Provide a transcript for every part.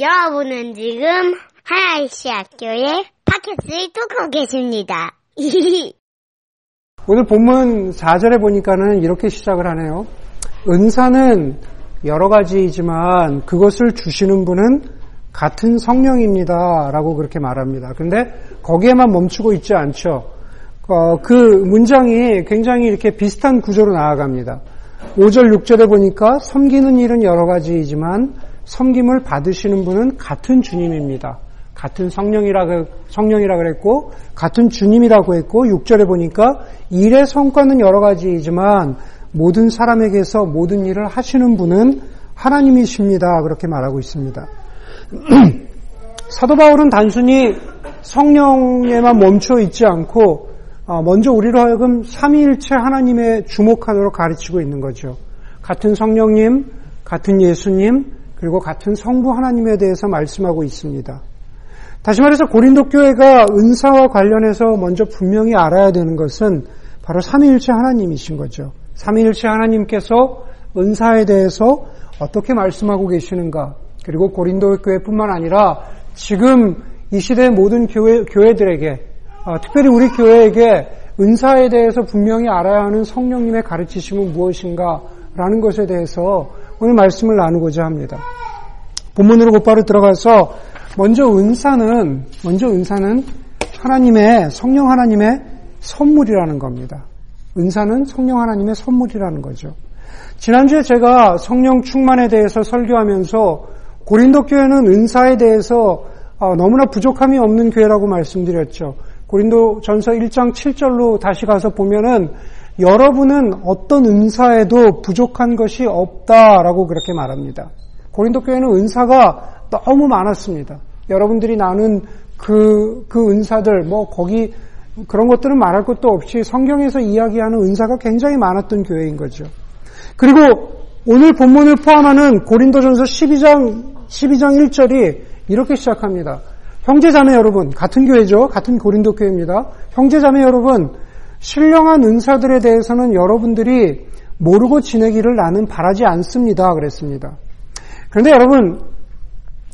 여러분은 지금 하나이시 학교의 팟캐스트를 듣고 계십니다. 오늘 본문 4절에 보니까는 이렇게 시작을 하네요. 은사는 여러 가지이지만 그것을 주시는 분은 같은 성령입니다. 라고 그렇게 말합니다. 근데 거기에만 멈추고 있지 않죠. 어, 그 문장이 굉장히 이렇게 비슷한 구조로 나아갑니다. 5절, 6절에 보니까 섬기는 일은 여러 가지이지만 섬김을 받으시는 분은 같은 주님입니다. 같은 성령이라, 성령이라 그랬고, 같은 주님이라고 했고, 6절에 보니까 일의 성과는 여러 가지이지만 모든 사람에게서 모든 일을 하시는 분은 하나님이십니다. 그렇게 말하고 있습니다. 사도 바울은 단순히 성령에만 멈춰 있지 않고 어, 먼저 우리로 하여금 삼위일체 하나님에 주목하도록 가르치고 있는 거죠. 같은 성령님, 같은 예수님, 그리고 같은 성부 하나님에 대해서 말씀하고 있습니다. 다시 말해서 고린도 교회가 은사와 관련해서 먼저 분명히 알아야 되는 것은 바로 삼위일체 하나님이신 거죠. 삼위일체 하나님께서 은사에 대해서 어떻게 말씀하고 계시는가? 그리고 고린도 교회뿐만 아니라 지금 이 시대의 모든 교회, 교회들에게 어, 특별히 우리 교회에게 은사에 대해서 분명히 알아야 하는 성령님의 가르치심은 무엇인가 라는 것에 대해서 오늘 말씀을 나누고자 합니다. 본문으로 곧바로 들어가서 먼저 은사는 먼저 은사는 하나님의 성령 하나님의 선물이라는 겁니다. 은사는 성령 하나님의 선물이라는 거죠. 지난주에 제가 성령 충만에 대해서 설교하면서 고린도 교회는 은사에 대해서 어, 너무나 부족함이 없는 교회라고 말씀드렸죠. 고린도 전서 1장 7절로 다시 가서 보면은 여러분은 어떤 은사에도 부족한 것이 없다라고 그렇게 말합니다. 고린도 교회는 은사가 너무 많았습니다. 여러분들이 나눈 그, 그 은사들, 뭐, 거기, 그런 것들은 말할 것도 없이 성경에서 이야기하는 은사가 굉장히 많았던 교회인 거죠. 그리고 오늘 본문을 포함하는 고린도전서 12장 12장 1절이 이렇게 시작합니다. 형제자매 여러분, 같은 교회죠. 같은 고린도 교회입니다. 형제자매 여러분, 신령한 은사들에 대해서는 여러분들이 모르고 지내기를 나는 바라지 않습니다. 그랬습니다. 그런데 여러분,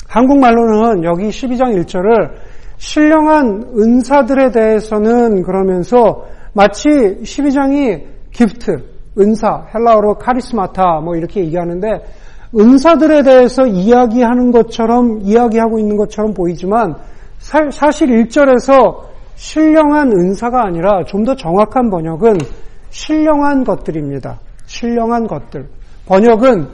한국말로는 여기 12장 1절을 신령한 은사들에 대해서는 그러면서 마치 12장이 기프트, 은사, 헬라어로 카리스마타 뭐 이렇게 얘기하는데 은사들에 대해서 이야기하는 것처럼 이야기하고 있는 것처럼 보이지만 사실 1절에서 신령한 은사가 아니라 좀 더 정확한 번역은 신령한 것들입니다. 신령한 것들. 번역은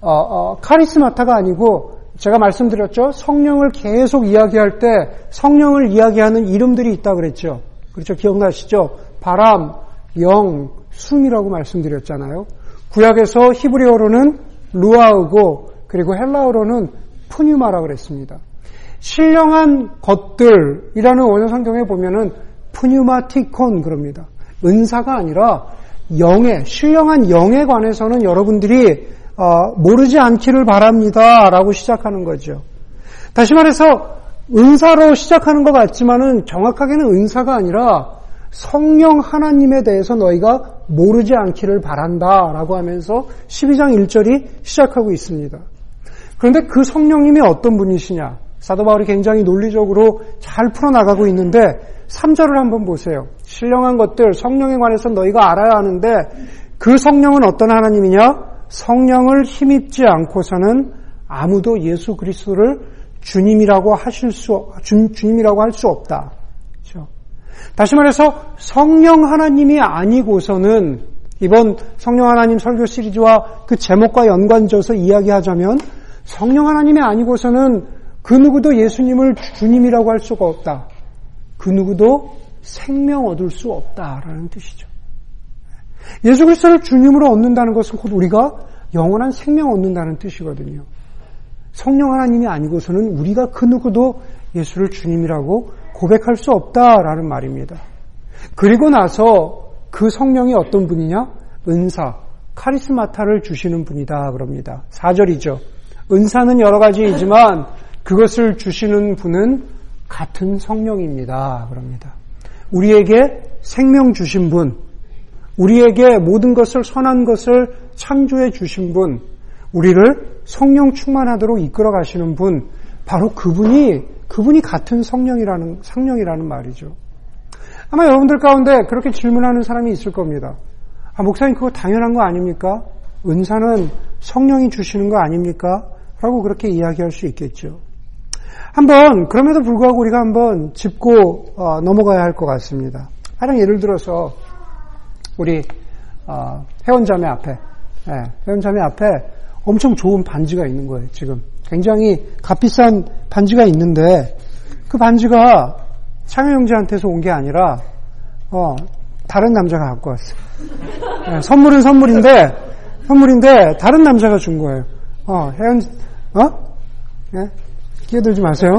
어, 어, 카리스마타가 아니고 제가 말씀드렸죠. 성령을 계속 이야기할 때 성령을 이야기하는 이름들이 있다 그랬죠. 그렇죠. 기억나시죠? 바람, 영, 숨이라고 말씀드렸잖아요. 구약에서 히브리어로는 루아우고 그리고 헬라어로는 푸뉴마라 그랬습니다. 신령한 것들이라는 원어 성경에 보면은 푸뉴마티콘 그럽니다. 은사가 아니라 영에 신령한 영에 관해서는 여러분들이 어, 모르지 않기를 바랍니다라고 시작하는 거죠. 다시 말해서 은사로 시작하는 것 같지만은 정확하게는 은사가 아니라 성령 하나님에 대해서 너희가 모르지 않기를 바란다라고 하면서 12장 1절이 시작하고 있습니다. 그런데 그 성령님이 어떤 분이시냐? 사도 바울이 굉장히 논리적으로 잘 풀어나가고 있는데 3절을 한번 보세요. 신령한 것들 성령에 관해서 너희가 알아야 하는데 그 성령은 어떤 하나님이냐? 성령을 힘입지 않고서는 아무도 예수 그리스도를 주님이라고 하실 수 주, 주님이라고 할 수 없다. 다시 말해서 성령 하나님이 아니고서는 이번 성령 하나님 설교 시리즈와 그 제목과 연관져서 이야기하자면 성령 하나님이 아니고서는 그 누구도 예수님을 주님이라고 할 수가 없다. 그 누구도 생명 얻을 수 없다라는 뜻이죠. 예수 그리스도를 주님으로 얻는다는 것은 곧 우리가 영원한 생명 얻는다는 뜻이거든요. 성령 하나님이 아니고서는 우리가 그 누구도 예수를 주님이라고 고백할 수 없다라는 말입니다. 그리고 나서 그 성령이 어떤 분이냐? 은사, 카리스마타를 주시는 분이다 그럽니다. 4절이죠. 은사는 여러 가지이지만 그것을 주시는 분은 같은 성령입니다. 그럽니다. 우리에게 생명 주신 분, 우리에게 모든 것을 선한 것을 창조해 주신 분, 우리를 성령 충만하도록 이끌어 가시는 분, 바로 그분이, 그분이 같은 성령이라는, 성령이라는 말이죠. 아마 여러분들 가운데 그렇게 질문하는 사람이 있을 겁니다. 아, 목사님 그거 당연한 거 아닙니까? 은사는 성령이 주시는 거 아닙니까? 라고 그렇게 이야기할 수 있겠죠. 한번 그럼에도 불구하고 우리가 한번 짚고 어, 넘어가야 할 것 같습니다. 가령 예를 들어서 우리 어, 회원자매 앞에 네, 회원자매 앞에 엄청 좋은 반지가 있는 거예요. 지금 굉장히 값비싼 반지가 있는데 그 반지가 창현 형제한테서 온 게 아니라 어, 다른 남자가 갖고 왔어요. 네, 선물은 선물인데 선물인데 다른 남자가 준 거예요. 어, 혜연 어? 네? 끼어들지 마세요.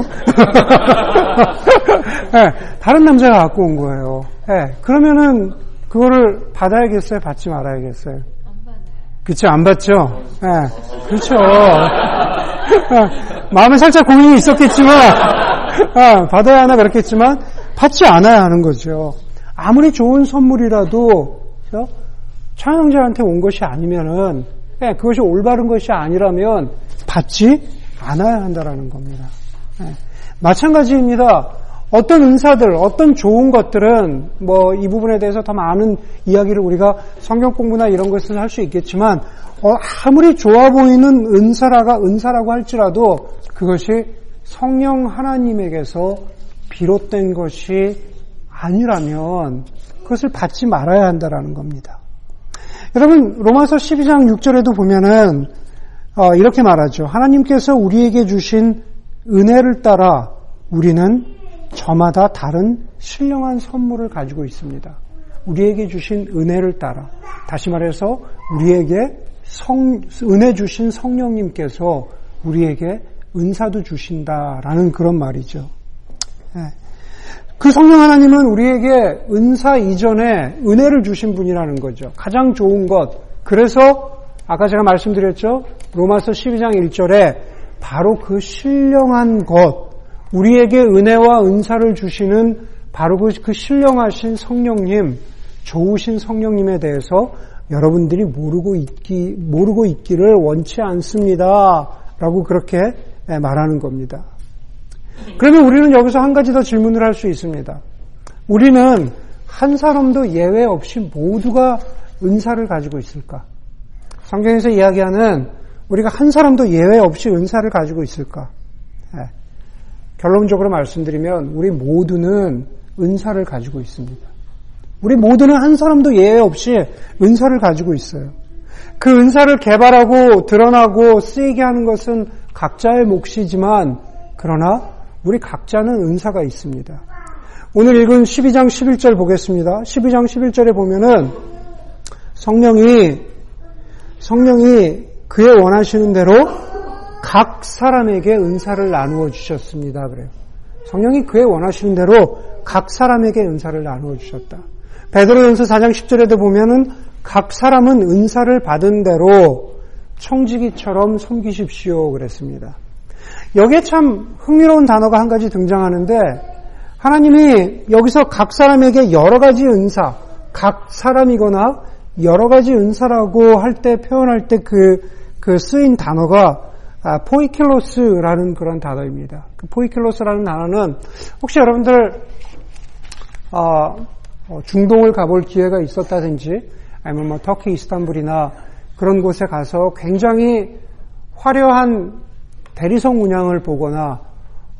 네, 다른 남자가 갖고 온 거예요. 네, 그러면은 그거를 받아야겠어요? 받지 말아야겠어요? 그쵸, 안 받죠? 네, 그렇죠. 마음에 살짝 고민이 있었겠지만, 어, 받아야 하나 그렇겠지만, 받지 않아야 하는 거죠. 아무리 좋은 선물이라도, 차영자한테 온 것이 아니면은, 네, 그것이 올바른 것이 아니라면, 받지 않아야 한다라는 겁니다. 네. 마찬가지입니다. 어떤 은사들, 어떤 좋은 것들은 뭐 이 부분에 대해서 더 많은 이야기를 우리가 성경 공부나 이런 것을 할 수 있겠지만 어, 아무리 좋아 보이는 은사라가 은사라고 할지라도 그것이 성령 하나님에게서 비롯된 것이 아니라면 그것을 받지 말아야 한다라는 겁니다. 여러분 로마서 12장 6절에도 보면은 어, 이렇게 말하죠. 하나님께서 우리에게 주신 은혜를 따라 우리는 저마다 다른 신령한 선물을 가지고 있습니다. 우리에게 주신 은혜를 따라 다시 말해서 우리에게 성, 은혜 주신 성령님께서 우리에게 은사도 주신다라는 그런 말이죠. 네. 그 성령 하나님은 우리에게 은사 이전에 은혜를 주신 분이라는 거죠. 가장 좋은 것. 그래서 아까 제가 말씀드렸죠. 로마서 12장 1절에 바로 그 신령한 것, 우리에게 은혜와 은사를 주시는 바로 그, 그 신령하신 성령님, 좋으신 성령님에 대해서 여러분들이 모르고 있기, 모르고 있기를 원치 않습니다. 라고 그렇게 말하는 겁니다. 그러면 우리는 여기서 한 가지 더 질문을 할 수 있습니다. 우리는 한 사람도 예외 없이 모두가 은사를 가지고 있을까? 성경에서 이야기하는 우리가 한 사람도 예외 없이 은사를 가지고 있을까? 네. 결론적으로 말씀드리면 우리 모두는 은사를 가지고 있습니다. 우리 모두는 한 사람도 예외 없이 은사를 가지고 있어요. 그 은사를 개발하고 드러나고 쓰이게 하는 것은 각자의 몫이지만 그러나 우리 각자는 은사가 있습니다. 오늘 읽은 12장 11절 보겠습니다. 12장 11절에 보면은 성령이 성령이 그의 원하시는 대로 각 사람에게 은사를 나누어 주셨습니다. 그래요. 성령이 그의 원하시는 대로 각 사람에게 은사를 나누어 주셨다. 베드로전서 4장 10절에도 보면은 각 사람은 은사를 받은 대로 청지기처럼 섬기십시오 그랬습니다. 여기에 참 흥미로운 단어가 한 가지 등장하는데 하나님이 여기서 각 사람에게 여러 가지 은사, 각 사람이거나 여러 가지 은사라고 할 때 표현할 때 그 그 쓰인 단어가 아, 포이킬로스라는 그런 단어입니다. 그 포이킬로스라는 단어는 혹시 여러분들 어, 어, 중동을 가볼 기회가 있었다든지 아니면 뭐 터키 이스탄불이나 그런 곳에 가서 굉장히 화려한 대리석 문양을 보거나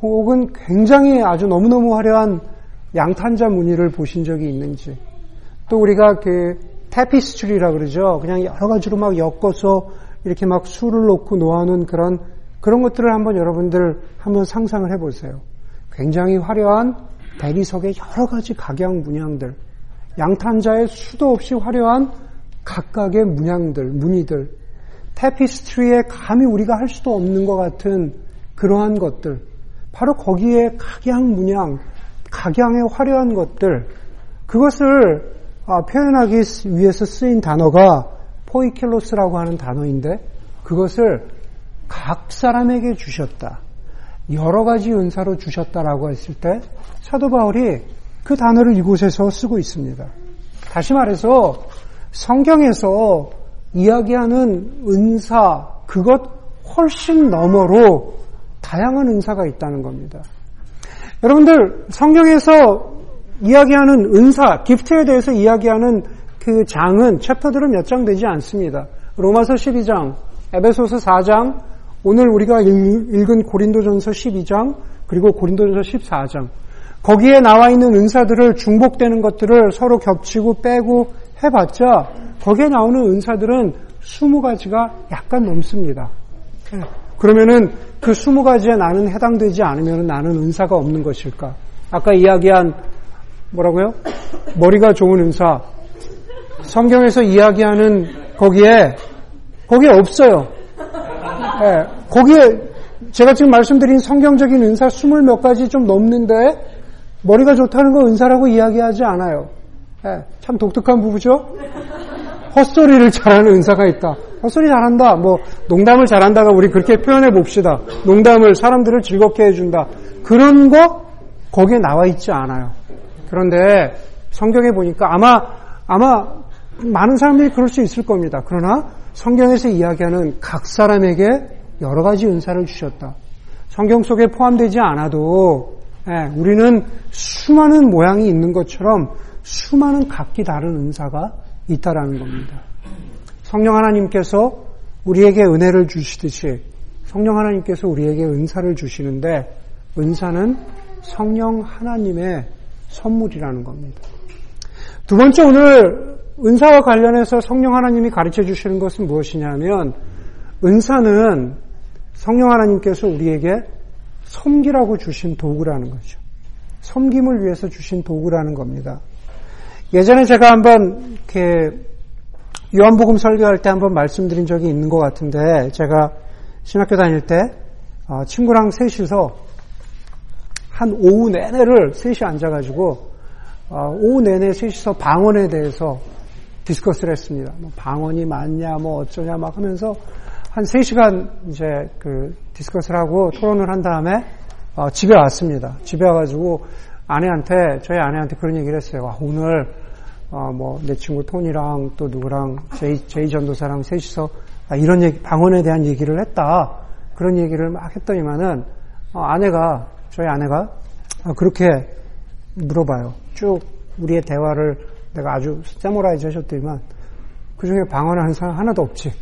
혹은 굉장히 아주 너무너무 화려한 양탄자 무늬를 보신 적이 있는지 또 우리가 그 테피스트리라 그러죠. 그냥 여러 가지로 막 엮어서 이렇게 막 술을 놓고 놓아놓은 그런 그런 것들을 한번 여러분들 한번 상상을 해보세요. 굉장히 화려한 대리석의 여러 가지 각양 문양들, 양탄자의 수도 없이 화려한 각각의 문양들, 무늬들, 테피스트리에 감히 우리가 할 수도 없는 것 같은 그러한 것들, 바로 거기에 각양 문양, 각양의 화려한 것들, 그것을 아, 표현하기 위해서 쓰인 단어가 포이켈로스라고 하는 단어인데 그것을 각 사람에게 주셨다. 여러 가지 은사로 주셨다라고 했을 때 사도 바울이 그 단어를 이곳에서 쓰고 있습니다. 다시 말해서 성경에서 이야기하는 은사, 그것 훨씬 너머로 다양한 은사가 있다는 겁니다. 여러분들 성경에서 이야기하는 은사, 기프트에 대해서 이야기하는 그 장은 챕터들은 몇 장 되지 않습니다. 로마서 12장, 에베소서 4장, 오늘 우리가 읽은 고린도전서 12장, 그리고 고린도전서 14장. 거기에 나와 있는 은사들을 중복되는 것들을 서로 겹치고 빼고 해봤자 거기에 나오는 은사들은 20가지가 약간 넘습니다. 예. 그러면은 그 20가지에 나는 해당되지 않으면 나는 은사가 없는 것일까? 아까 이야기한 뭐라고요? 머리가 좋은 은사. 성경에서 이야기하는 거기에 거기에 없어요. 네, 거기에 제가 지금 말씀드린 성경적인 은사 스물 몇 가지 좀 넘는데 머리가 좋다는 거 은사라고 이야기하지 않아요. 네, 참 독특한 부부죠? 헛소리를 잘하는 은사가 있다. 헛소리 잘한다. 뭐 농담을 잘한다가 우리 그렇게 표현해 봅시다. 농담을 사람들을 즐겁게 해준다. 그런 거 거기에 나와 있지 않아요. 그런데 성경에 보니까 아마 아마 많은 사람들이 그럴 수 있을 겁니다. 그러나 성경에서 이야기하는 각 사람에게 여러 가지 은사를 주셨다. 성경 속에 포함되지 않아도 예, 우리는 수많은 모양이 있는 것처럼 수많은 각기 다른 은사가 있다라는 겁니다. 성령 하나님께서 우리에게 은혜를 주시듯이 성령 하나님께서 우리에게 은사를 주시는데 은사는 성령 하나님의 선물이라는 겁니다. 두 번째 오늘 은사와 관련해서 성령 하나님이 가르쳐 주시는 것은 무엇이냐면 은사는 성령 하나님께서 우리에게 섬기라고 주신 도구라는 거죠. 섬김을 위해서 주신 도구라는 겁니다. 예전에 제가 한번 이렇게 요한복음 설교할 때 한번 말씀드린 적이 있는 것 같은데 제가 신학교 다닐 때 어, 친구랑 셋이서 한 오후 내내를 셋이 앉아가지고 어, 오후 내내 셋이서 방언에 대해서 discuss를 했습니다. 뭐 방언이 맞냐, 뭐 어쩌냐 막 하면서 한 3시간 이제 그 discuss를 하고 토론을 한 다음에 어, 집에 왔습니다. 집에 와가지고 아내한테, 저희 아내한테 그런 얘기를 했어요. 와, 오늘 어, 뭐내 친구 톤이랑 또 누구랑 제이, 제이 전도사랑 셋이서 아, 이런 얘기, 방언에 대한 얘기를 했다. 그런 얘기를 막 했더니만은 어, 아내가 저희 아내가 아, 그렇게 물어봐요. 쭉 우리의 대화를 내가 아주 summarize 하셨더니만 그 중에 방언하는 사람 하나도 없지.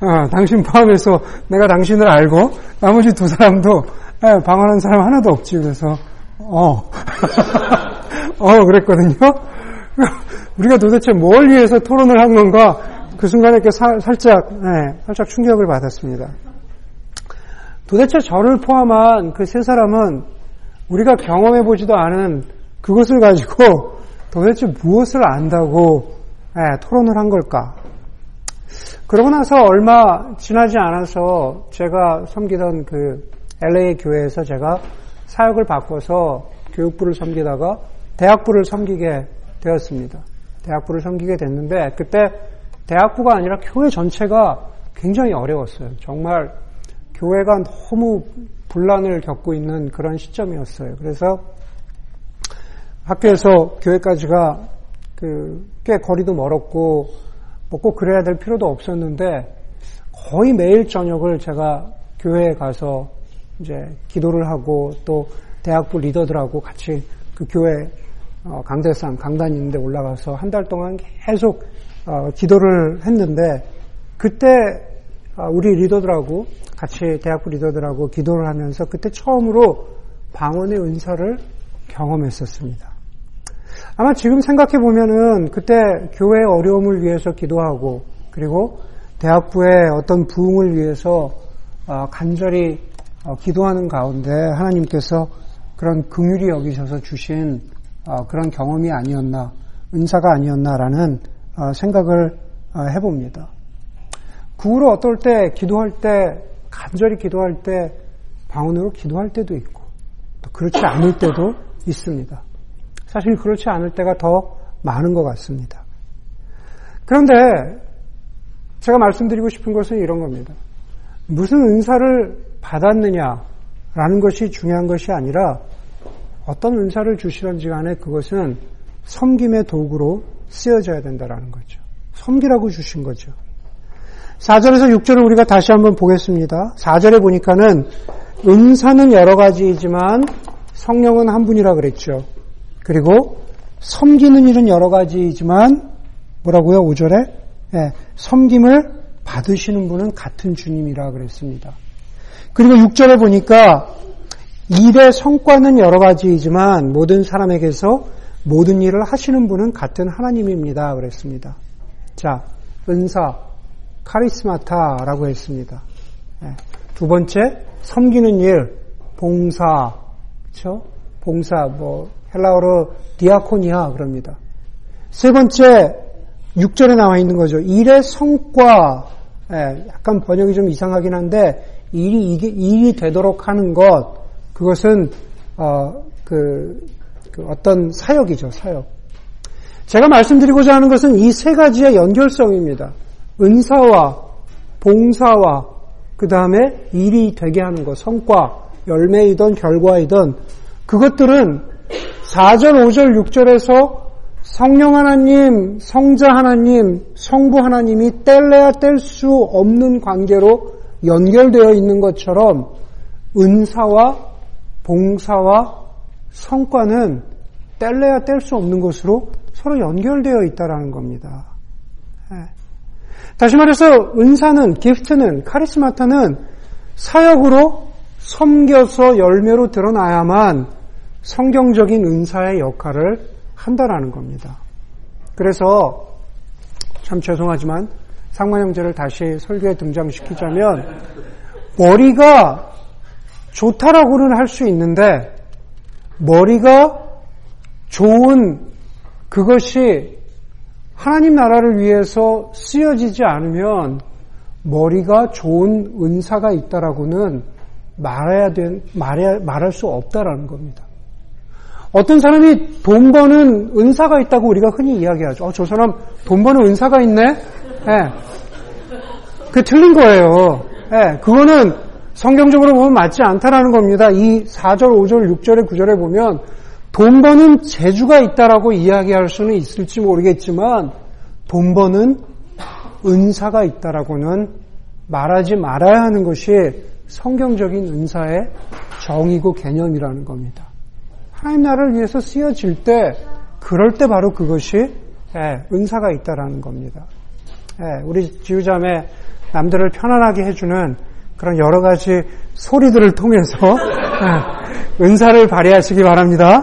어, 당신 포함해서 내가 당신을 알고 나머지 두 사람도 예, 방언하는 사람 하나도 없지. 그래서 어, 어 그랬거든요. 우리가 도대체 뭘 위해서 토론을 한 건가? 그 순간에 살짝 네, 살짝 충격을 받았습니다. 도대체 저를 포함한 그 세 사람은 우리가 경험해 보지도 않은 그것을 가지고 도대체 무엇을 안다고 예, 토론을 한 걸까? 그러고 나서 얼마 지나지 않아서 제가 섬기던 그 LA 교회에서 제가 사역을 바꿔서 교육부를 섬기다가 대학부를 섬기게 되었습니다. 대학부를 섬기게 됐는데 그때 대학부가 아니라 교회 전체가 굉장히 어려웠어요. 정말 교회가 너무 분란을 겪고 있는 그런 시점이었어요. 그래서 학교에서 교회까지가 그 꽤 거리도 멀었고 뭐 꼭 그래야 될 필요도 없었는데 거의 매일 저녁을 제가 교회에 가서 이제 기도를 하고 또 대학부 리더들하고 같이 그 교회 어, 강대상 강단 있는데 올라가서 한 달 동안 계속 어, 기도를 했는데 그때 어, 우리 리더들하고 같이 대학부 리더들하고 기도를 하면서 그때 처음으로 방언의 은사를 경험했었습니다. 아마 지금 생각해 보면은 그때 교회의 어려움을 위해서 기도하고 그리고 대학부의 어떤 부흥을 위해서 간절히 기도하는 가운데 하나님께서 그런 긍휼히 여기셔서 주신 그런 경험이 아니었나 은사가 아니었나라는 생각을 해봅니다. 그 후로 어떨 때 기도할 때 간절히 기도할 때 방언으로 기도할 때도 있고 또 그렇지 않을 때도 있습니다. 사실 그렇지 않을 때가 더 많은 것 같습니다. 그런데 제가 말씀드리고 싶은 것은 이런 겁니다. 무슨 은사를 받았느냐라는 것이 중요한 것이 아니라 어떤 은사를 주시던지 간에 그것은 섬김의 도구로 쓰여져야 된다라는 거죠. 섬기라고 주신 거죠. 4절에서 6절을 우리가 다시 한번 보겠습니다. 4절에 보니까는 은사는 여러 가지이지만 성령은 한 분이라 그랬죠. 그리고 섬기는 일은 여러 가지이지만 뭐라고요? 5절에 예, 섬김을 받으시는 분은 같은 주님이라 그랬습니다. 그리고 6절에 보니까 일의 성과는 여러 가지이지만 모든 사람에게서 모든 일을 하시는 분은 같은 하나님입니다. 그랬습니다. 자, 은사, 카리스마타라고 했습니다. 예, 두 번째, 섬기는 일, 봉사, 그렇죠? 봉사, 뭐 헬라어로 디아코니아 그럽니다. 세 번째, 6절에 나와 있는 거죠. 일의 성과, 예, 약간 번역이 좀 이상하긴 한데 일이 일이 되도록 하는 것, 그것은 어, 그, 그 어떤 사역이죠, 사역. 제가 말씀드리고자 하는 것은 이 세 가지의 연결성입니다. 은사와 봉사와 그 다음에 일이 되게 하는 것, 성과, 열매이든 결과이든 그것들은 4절, 5절, 6절에서 성령 하나님, 성자 하나님, 성부 하나님이 뗄래야 뗄 수 없는 관계로 연결되어 있는 것처럼 은사와 봉사와 성과는 뗄래야 뗄 수 없는 것으로 서로 연결되어 있다라는 겁니다. 예. 다시 말해서 은사는 기프트는 카리스마타는 사역으로 섬겨서 열매로 드러나야만 성경적인 은사의 역할을 한다라는 겁니다. 그래서 참 죄송하지만 상만 형제를 다시 설교에 등장시키자면 머리가 좋다라고는 할 수 있는데 머리가 좋은 그것이 하나님 나라를 위해서 쓰여지지 않으면 머리가 좋은 은사가 있다라고는 말해야 된, 말해, 말할 수 없다라는 겁니다. 어떤 사람이 돈 버는 은사가 있다고 우리가 흔히 이야기하죠. 어, 저 사람 돈 버는 은사가 있네? 예. 네. 그 틀린 거예요. 예. 네. 그거는 성경적으로 보면 맞지 않다라는 겁니다. 이 4절, 5절, 6절에 9절에 보면 돈 버는 재주가 있다라고 이야기할 수는 있을지 모르겠지만 돈 버는 은사가 있다라고는 말하지 말아야 하는 것이 성경적인 은사의 정의고 개념이라는 겁니다. 하나님 나라를 위해서 쓰여질 때 그럴 때 바로 그것이 예, 은사가 있다라는 겁니다. 예, 우리 지우자매 남들을 편안하게 해주는 그런 여러 가지 소리들을 통해서 예, 은사를 발휘하시기 바랍니다.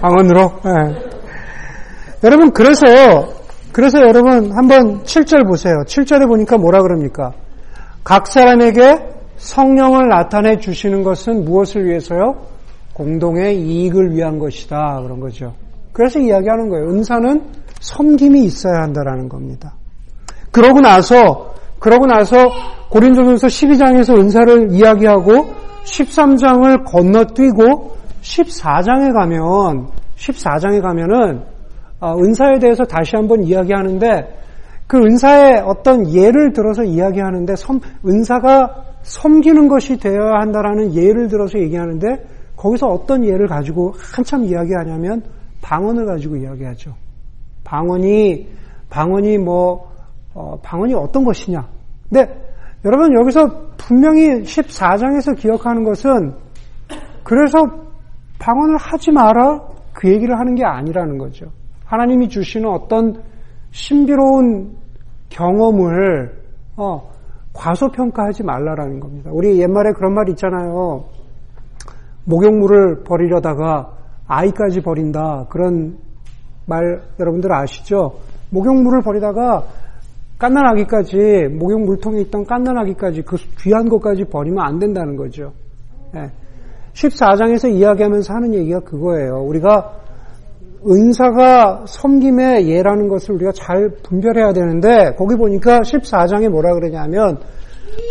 방언으로. 여러분 그래서 그래서 여러분 한번 7절 보세요. 7절에 보니까 뭐라 그럽니까? 각 사람에게 성령을 나타내 주시는 것은 무엇을 위해서요? 공동의 이익을 위한 것이다. 그런 거죠. 그래서 이야기하는 거예요. 은사는 섬김이 있어야 한다라는 겁니다. 그러고 나서, 그러고 나서 고린도전서 12장에서 은사를 이야기하고 13장을 건너뛰고 14장에 가면, 14장에 가면은 어, 은사에 대해서 다시 한번 이야기하는데 그 은사의 어떤 예를 들어서 이야기하는데 은사가 섬기는 것이 되어야 한다라는 예를 들어서 얘기하는데 거기서 어떤 예를 가지고 한참 이야기하냐면 방언을 가지고 이야기하죠. 방언이 방언이 뭐 어, 방언이 어떤 것이냐. 근데 여러분 여기서 분명히 14장에서 기억하는 것은 그래서 방언을 하지 마라 그 얘기를 하는 게 아니라는 거죠. 하나님이 주시는 어떤 신비로운 경험을 어, 과소평가하지 말라라는 겁니다. 우리 옛말에 그런 말 있잖아요. 목욕물을 버리려다가 아이까지 버린다. 그런 말 여러분들 아시죠? 목욕물을 버리다가 깐난아기까지 목욕 물통에 있던 깐난아기까지 그 귀한 것까지 버리면 안 된다는 거죠. 네. 14장에서 이야기하면서 하는 얘기가 그거예요. 우리가 은사가 섬김의 예라는 것을 우리가 잘 분별해야 되는데 거기 보니까 14장에 뭐라 그러냐면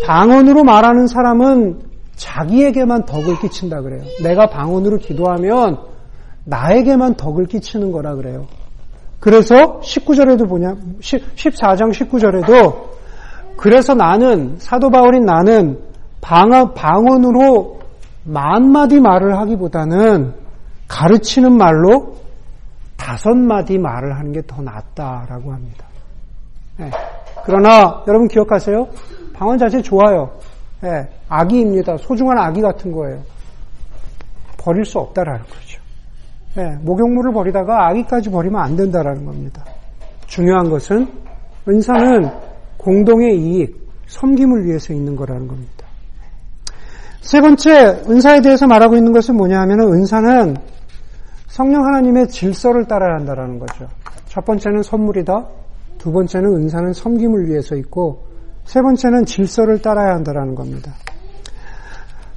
방언으로 말하는 사람은 자기에게만 덕을 끼친다 그래요. 내가 방언으로 기도하면 나에게만 덕을 끼치는 거라 그래요. 그래서 19절에도 보냐 14장 19절에도 그래서 나는 사도 바울인 나는 방언으로 만마디 말을 하기보다는 가르치는 말로 다섯 마디 말을 하는 게 더 낫다라고 합니다. 네. 그러나 여러분 기억하세요? 방언 자체 좋아요. 네. 아기입니다. 소중한 아기 같은 거예요. 버릴 수 없다라는 거죠. 네. 목욕물을 버리다가 아기까지 버리면 안 된다라는 겁니다. 중요한 것은 은사는 공동의 이익, 섬김을 위해서 있는 거라는 겁니다. 세 번째 은사에 대해서 말하고 있는 것은 뭐냐 하면 은사는 성령 하나님의 질서를 따라야 한다는 거죠. 첫 번째는 선물이다. 두 번째는 은사는 섬김을 위해서 있고 세 번째는 질서를 따라야 한다는 겁니다.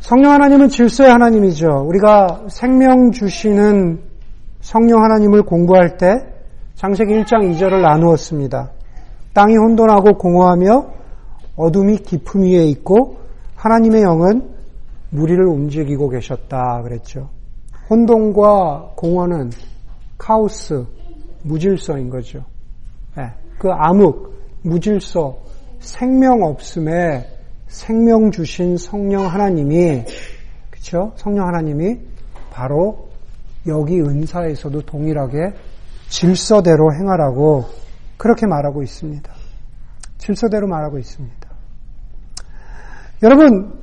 성령 하나님은 질서의 하나님이죠. 우리가 생명 주시는 성령 하나님을 공부할 때 장세기 1장 2절을 나누었습니다. 땅이 혼돈하고 공허하며 어둠이 깊음 위에 있고 하나님의 영은 무리를 움직이고 계셨다 그랬죠. 혼돈과 공허는 카오스, 무질서인 거죠. 네, 그 암흑, 무질서, 생명 없음에 생명 주신 성령 하나님이 그렇죠? 성령 하나님이 바로 여기 은사에서도 동일하게 질서대로 행하라고 그렇게 말하고 있습니다. 질서대로 말하고 있습니다. 여러분,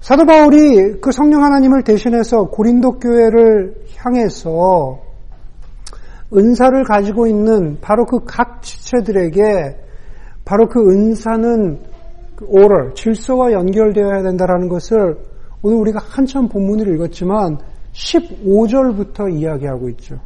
사도 바울이 그 성령 하나님을 대신해서 고린도 교회를 향해서 은사를 가지고 있는 바로 그 각 지체들에게 바로 그 은사는 그 오럴, 질서와 연결되어야 된다는 것을 오늘 우리가 한참 본문을 읽었지만 15절부터 이야기하고 있죠.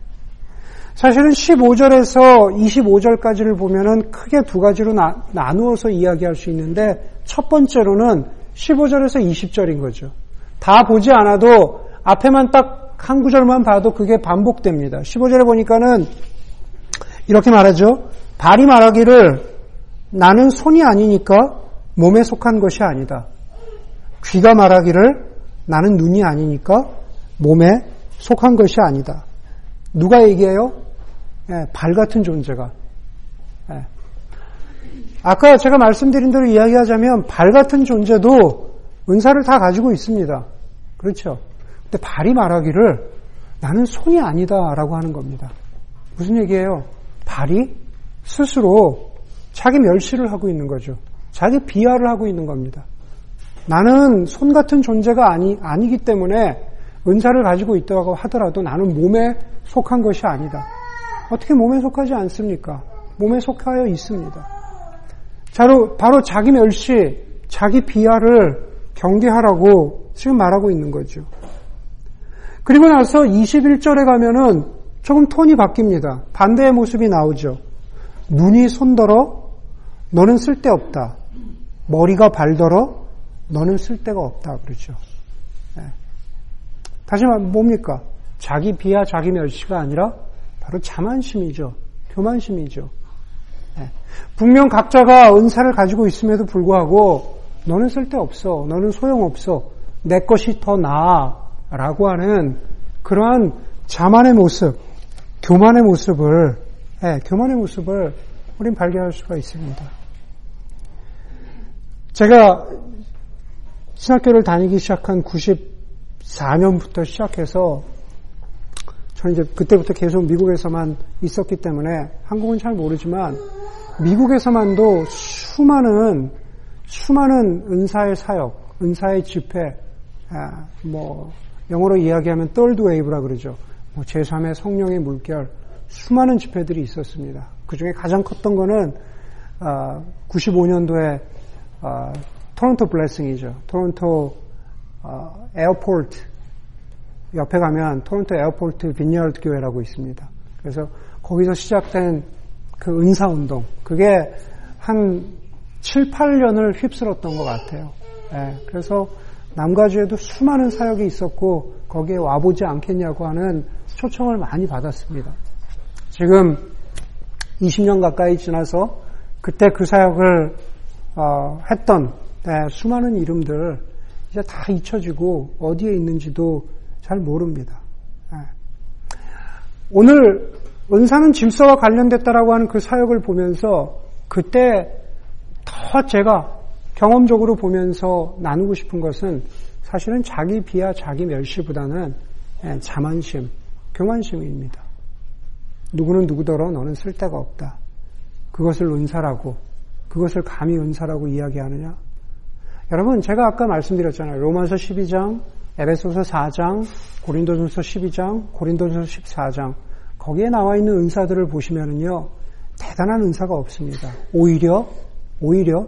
사실은 15절에서 25절까지를 보면은 크게 두 가지로 나, 누어서 이야기할 수 있는데 첫 번째로는 15절에서 20절인 거죠. 다 보지 않아도 앞에만 딱 한 구절만 봐도 그게 반복됩니다. 15절에 보니까는 이렇게 말하죠. 발이 말하기를 나는 손이 아니니까 몸에 속한 것이 아니다. 귀가 말하기를 나는 눈이 아니니까 몸에 속한 것이 아니다. 누가 얘기해요? 예, 발 같은 존재가. 예. 아까 제가 말씀드린 대로 이야기하자면 발 같은 존재도 은사를 다 가지고 있습니다. 그렇죠? 근데 발이 말하기를 나는 손이 아니다라고 하는 겁니다. 무슨 얘기예요? 발이 스스로 자기 멸시를 하고 있는 거죠. 자기 비하를 하고 있는 겁니다. 나는 손 같은 존재가 아니, 아니기 때문에 은사를 가지고 있다고 하더라도 나는 몸에 속한 것이 아니다. 어떻게 몸에 속하지 않습니까? 몸에 속하여 있습니다. 바로, 바로 자기 멸시, 자기 비하를 경계하라고 지금 말하고 있는 거죠. 그리고 나서 21절에 가면은 조금 톤이 바뀝니다. 반대의 모습이 나오죠. 눈이 손더러 너는 쓸데없다. 머리가 발더러 너는 쓸데가 없다. 그러죠. 말하면 뭡니까? 자기 비하, 자기 멸시가 아니라 바로 자만심이죠. 교만심이죠. 네. 분명 각자가 은사를 가지고 있음에도 불구하고 너는 쓸데없어. 너는 소용없어. 내 것이 더 나아. 라고 하는 그러한 자만의 모습, 교만의 모습을, 네, 교만의 모습을 우린 발견할 수가 있습니다. 제가 신학교를 다니기 시작한 94년부터 시작해서 저는 이제 그때부터 계속 미국에서만 있었기 때문에 한국은 잘 모르지만 미국에서만도 수많은 수많은 은사의 사역, 은사의 집회, 아, 뭐 영어로 이야기하면 Third Wave라 그러죠. 뭐 제3의 성령의 물결, 수많은 집회들이 있었습니다. 그 중에 가장 컸던 거는 95년도에 아, Toronto Blessing이죠. 토론토 어, airport 옆에 가면 Toronto Airport Vineyard 교회라고 있습니다. 그래서 거기서 시작된 그 은사 운동 그게 한 7, 8년을 휩쓸었던 것 같아요. 예, 그래서 남가주에도 수많은 사역이 있었고 거기에 와보지 않겠냐고 하는 초청을 많이 받았습니다. 지금 20년 가까이 지나서 그때 그 사역을 어, 했던 네, 수많은 이름들 이제 다 잊혀지고 어디에 있는지도 잘 모릅니다. 네. 오늘 은사는 질서와 관련됐다라고 하는 그 사역을 보면서 그때 더 제가 경험적으로 보면서 나누고 싶은 것은 사실은 자기 비하 자기 멸시보다는 예, 자만심, 교만심입니다. 누구는 누구더러 너는 쓸데가 없다. 그것을 은사라고, 그것을 감히 은사라고 이야기하느냐? 여러분, 제가 아까 말씀드렸잖아요. 로마서 12장, 에베소서 4장, 고린도전서 12장, 고린도전서 14장. 거기에 나와 있는 은사들을 보시면은요, 대단한 은사가 없습니다. 오히려, 오히려,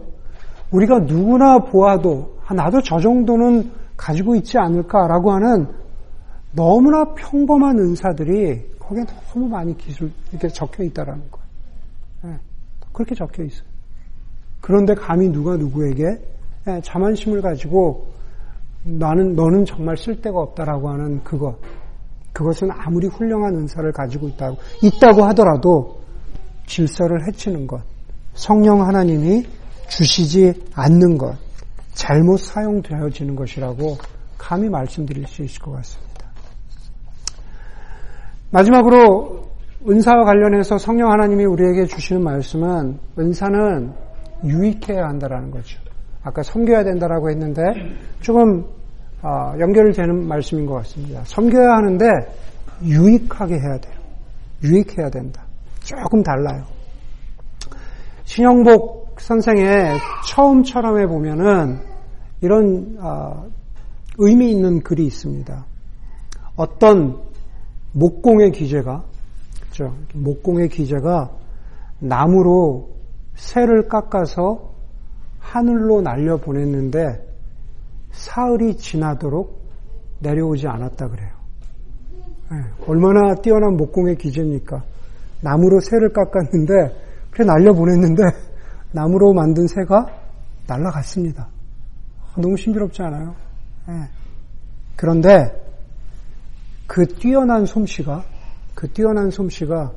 우리가 누구나 보아도, 아, 나도 저 정도는 가지고 있지 않을까라고 하는 너무나 평범한 은사들이 거기에 너무 많이 기술, 이렇게 적혀 있다라는 거예요. 네, 그렇게 적혀 있어요. 그런데 감히 누가 누구에게 네, 자만심을 가지고 나는, 너는 정말 쓸데가 없다라고 하는 그것. 그것은 아무리 훌륭한 은사를 가지고 있다고, 있다고 하더라도 질서를 해치는 것. 성령 하나님이 주시지 않는 것. 잘못 사용되어지는 것이라고 감히 말씀드릴 수 있을 것 같습니다. 마지막으로 은사와 관련해서 성령 하나님이 우리에게 주시는 말씀은 은사는 유익해야 한다라는 거죠. 아까 섬겨야 된다라고 했는데 조금 어, 연결되는 말씀인 것 같습니다. 섬겨야 하는데 유익하게 해야 돼요. 유익해야 된다. 조금 달라요. 신영복 선생의 처음처럼에 보면은 이런 어, 의미 있는 글이 있습니다. 어떤 목공의 기재가 그렇죠? 목공의 기재가 나무로 새를 깎아서 하늘로 날려 보냈는데 사흘이 지나도록 내려오지 않았다 그래요. 네, 얼마나 뛰어난 목공의 기재입니까? 나무로 새를 깎았는데 그래 날려 보냈는데 나무로 만든 새가 날아갔습니다. 너무 신비롭지 않아요? 네. 그런데 그 뛰어난 솜씨가 그 뛰어난 솜씨가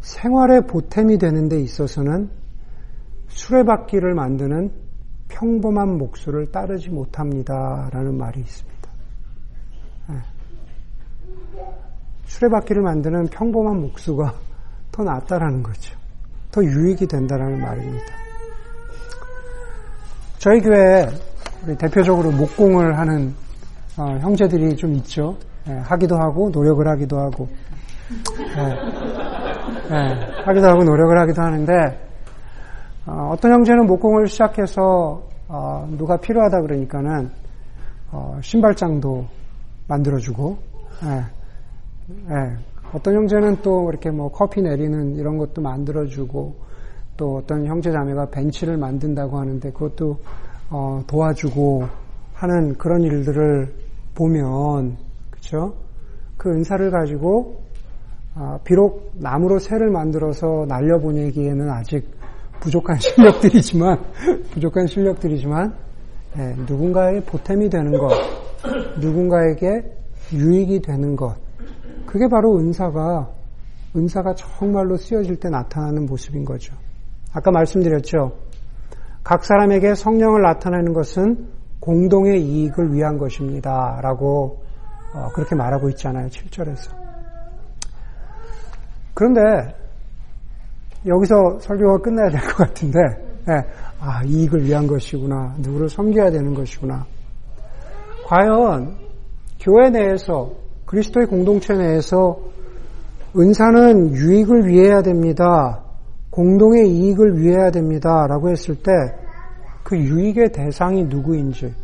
생활의 보탬이 되는 데 있어서는 수레바퀴를 만드는 평범한 목수를 따르지 못합니다 라는 말이 있습니다. 네. 수레바퀴를 만드는 평범한 목수가 더 낫다라는 거죠. 더 유익이 된다라는 말입니다. 저희 교회에 대표적으로 목공을 하는 어, 형제들이 좀 있죠. 예, 하기도 하고 노력을 하기도 하고 예, 예, 하기도 하고 노력을 하기도 하는데 어, 떤 형제는 목공을 시작해서 어, 누가 필요하다 그러니까는 어, 신발장도 만들어주고 예, 예, 어떤 형제는 또 이렇게 뭐 커피 내리는 이런 것도 만들어주고 또 어떤 형제 자매가 벤치를 만든다고 하는데 그것도 어, 도와주고 하는 그런 일들을 보면 그렇죠? 그 은사를 가지고 아, 비록 나무로 새를 만들어서 날려보내기에는 아직 부족한 실력들이지만 부족한 실력들이지만 네, 누군가의 보탬이 되는 것, 누군가에게 유익이 되는 것, 그게 바로 은사가 은사가 정말로 쓰여질 때 나타나는 모습인 거죠. 아까 말씀드렸죠. 각 사람에게 성령을 나타내는 것은 공동의 이익을 위한 것입니다. 라고 어, 그렇게 말하고 있잖아요. 7절에서. 그런데 여기서 설교가 끝나야 될 것 같은데 네, 아 이익을 위한 것이구나. 누구를 섬겨야 되는 것이구나. 과연 교회 내에서 그리스도의 공동체 내에서 은사는 유익을 위해야 됩니다. 공동의 이익을 위해야 됩니다. 라고 했을 때 그 유익의 대상이 누구인지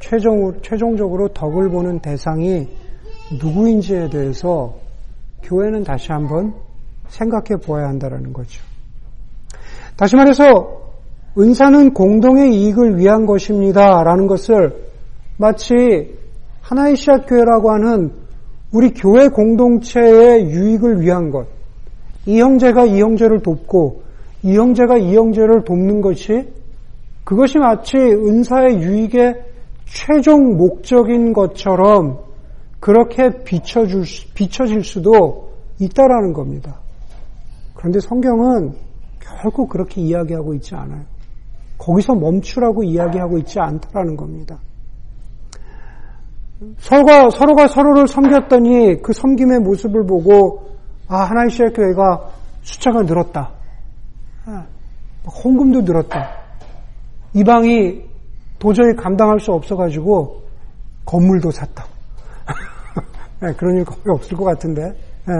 최종, 최종적으로 덕을 보는 대상이 누구인지에 대해서 교회는 다시 한번 생각해 보아야 한다는 거죠. 다시 말해서 은사는 공동의 이익을 위한 것입니다. 라는 것을 마치 하나의 시합교회라고 하는 우리 교회 공동체의 유익을 위한 것. 이 형제가 이 형제를 돕고 이 형제가 이 형제를 돕는 것이 그것이 마치 은사의 유익에 최종 목적인 것처럼 그렇게 비춰질 수도 있다라는 겁니다. 그런데 성경은 결코 그렇게 이야기하고 있지 않아요. 거기서 멈추라고 이야기하고 있지 않다라는 겁니다. 서로가, 서로가 서로를 섬겼더니 그 섬김의 모습을 보고, 아, 하나의 시의 교회가 숫자가 늘었다. 아, 홍금도 늘었다. 이방이 도저히 감당할 수 없어가지고 건물도 샀다. 네, 그런 일 거의 없을 것 같은데. 네.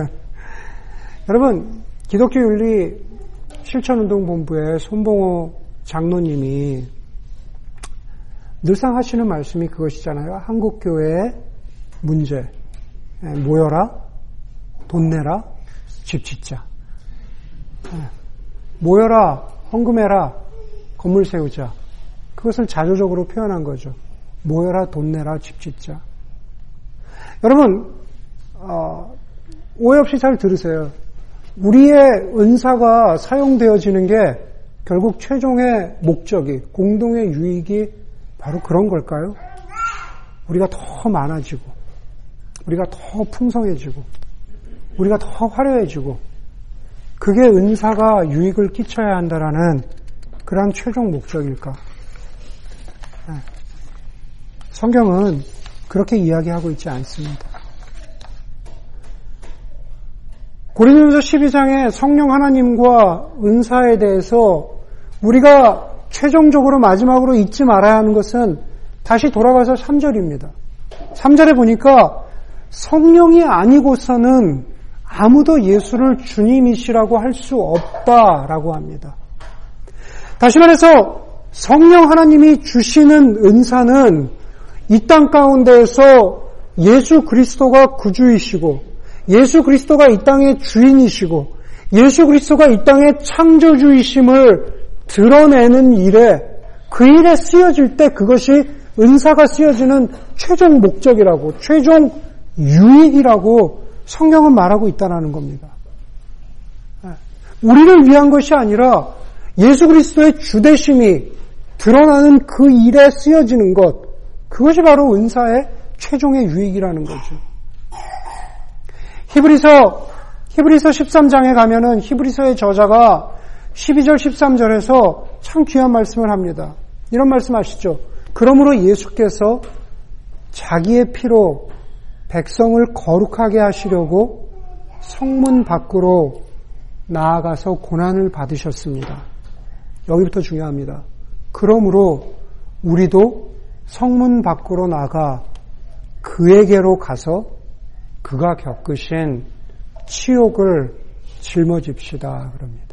여러분, 기독교 윤리 실천운동본부의 손봉호 장로님이 늘상 하시는 말씀이 그것이잖아요. 한국교회의 문제. 예, 모여라, 돈 내라, 집 짓자. 예, 모여라, 헌금해라, 건물 세우자. 그것을 자조적으로 표현한 거죠. 모여라, 돈 내라, 집 짓자. 여러분, 어, 오해 없이 잘 들으세요. 우리의 은사가 사용되어지는 게 결국 최종의 목적이, 공동의 유익이 바로 그런 걸까요? 우리가 더 많아지고, 우리가 더 풍성해지고, 우리가 더 화려해지고, 그게 은사가 유익을 끼쳐야 한다라는 그러한 최종 목적일까? 네. 성경은 그렇게 이야기하고 있지 않습니다. 고린도서 12장에 성령 하나님과 은사에 대해서 우리가 최종적으로 마지막으로 잊지 말아야 하는 것은 다시 돌아가서 3절입니다. 3절에 보니까 성령이 아니고서는 아무도 예수를 주님이시라고 할 수 없다라고 합니다. 다시 말해서 성령 하나님이 주시는 은사는 이 땅 가운데에서 예수 그리스도가 구주이시고 예수 그리스도가 이 땅의 주인이시고 예수 그리스도가 이 땅의 창조주이심을 드러내는 일에 그 일에 쓰여질 때 그것이 은사가 쓰여지는 최종 목적이라고 최종 유익이라고 성경은 말하고 있다는 겁니다. 예. 우리를 위한 것이 아니라 예수 그리스도의 주대심이 드러나는 그 일에 쓰여지는 것 그것이 바로 은사의 최종의 유익이라는 거죠. 히브리서 히브리서 13장에 가면은 히브리서의 저자가 12절 13절에서 참 귀한 말씀을 합니다. 이런 말씀 하시죠. 그러므로 예수께서 자기의 피로 백성을 거룩하게 하시려고 성문 밖으로 나아가서 고난을 받으셨습니다. 여기부터 중요합니다. 그러므로 우리도 성문 밖으로 나가 그에게로 가서 그가 겪으신 치욕을 짊어집시다. 그럽니다.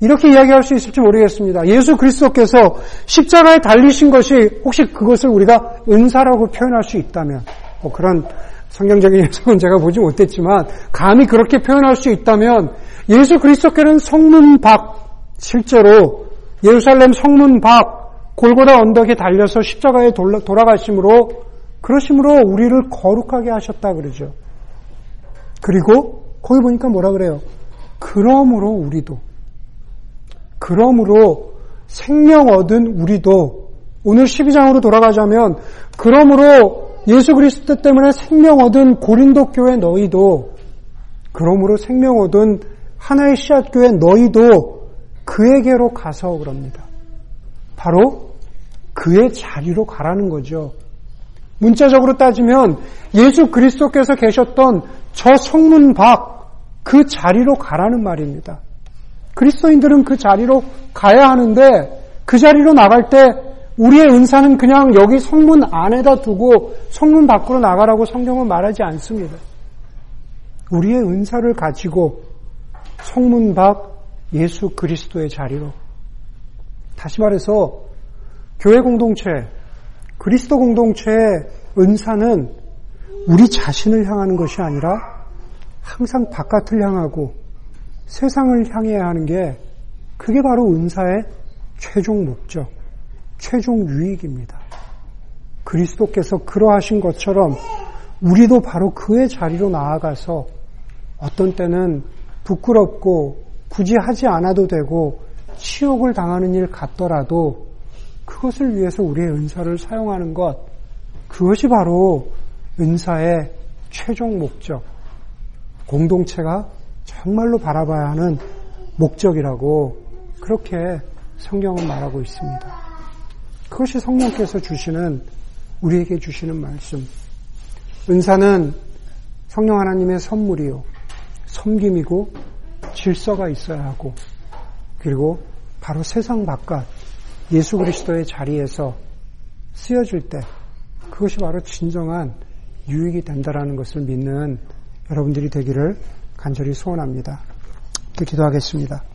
이렇게 이야기할 수 있을지 모르겠습니다. 예수 그리스도께서 십자가에 달리신 것이 혹시 그것을 우리가 은사라고 표현할 수 있다면, 뭐 그런 성경적인 해석은 제가 보지 못했지만, 감히 그렇게 표현할 수 있다면, 예수 그리스도께는 성문 밖, 실제로 예루살렘 성문 밖, 골고다 언덕에 달려서 십자가에 돌아가심으로, 그러심으로 우리를 거룩하게 하셨다 그러죠. 그리고 거기 보니까 뭐라 그래요? 그러므로 우리도 그러므로 생명 얻은 우리도 오늘 12장으로 돌아가자면 그러므로 예수 그리스도 때문에 생명 얻은 고린도 교회 너희도 그러므로 생명 얻은 하나의 씨앗 교회 너희도 그에게로 가서 그럽니다. 바로 그의 자리로 가라는 거죠. 문자적으로 따지면 예수 그리스도께서 계셨던 저 성문 밖 그 자리로 가라는 말입니다. 그리스도인들은 그 자리로 가야 하는데 그 자리로 나갈 때 우리의 은사는 그냥 여기 성문 안에다 두고 성문 밖으로 나가라고 성경은 말하지 않습니다. 우리의 은사를 가지고 성문 밖 예수 그리스도의 자리로 다시 말해서 교회 공동체, 그리스도 공동체의 은사는 우리 자신을 향하는 것이 아니라 항상 바깥을 향하고 세상을 향해야 하는 게 그게 바로 은사의 최종 목적, 최종 유익입니다. 그리스도께서 그러하신 것처럼 우리도 바로 그의 자리로 나아가서 어떤 때는 부끄럽고 굳이 하지 않아도 되고 치욕을 당하는 일 같더라도 그것을 위해서 우리의 은사를 사용하는 것, 그것이 바로 은사의 최종 목적, 공동체가 정말로 바라봐야 하는 목적이라고 그렇게 성경은 말하고 있습니다. 그것이 성령께서 주시는 우리에게 주시는 말씀. 은사는 성령 하나님의 선물이요. 섬김이고 질서가 있어야 하고 그리고 바로 세상 바깥 예수 그리스도의 자리에서 쓰여질 때 그것이 바로 진정한 유익이 된다라는 것을 믿는 여러분들이 되기를 간절히 소원합니다. 기도하겠습니다.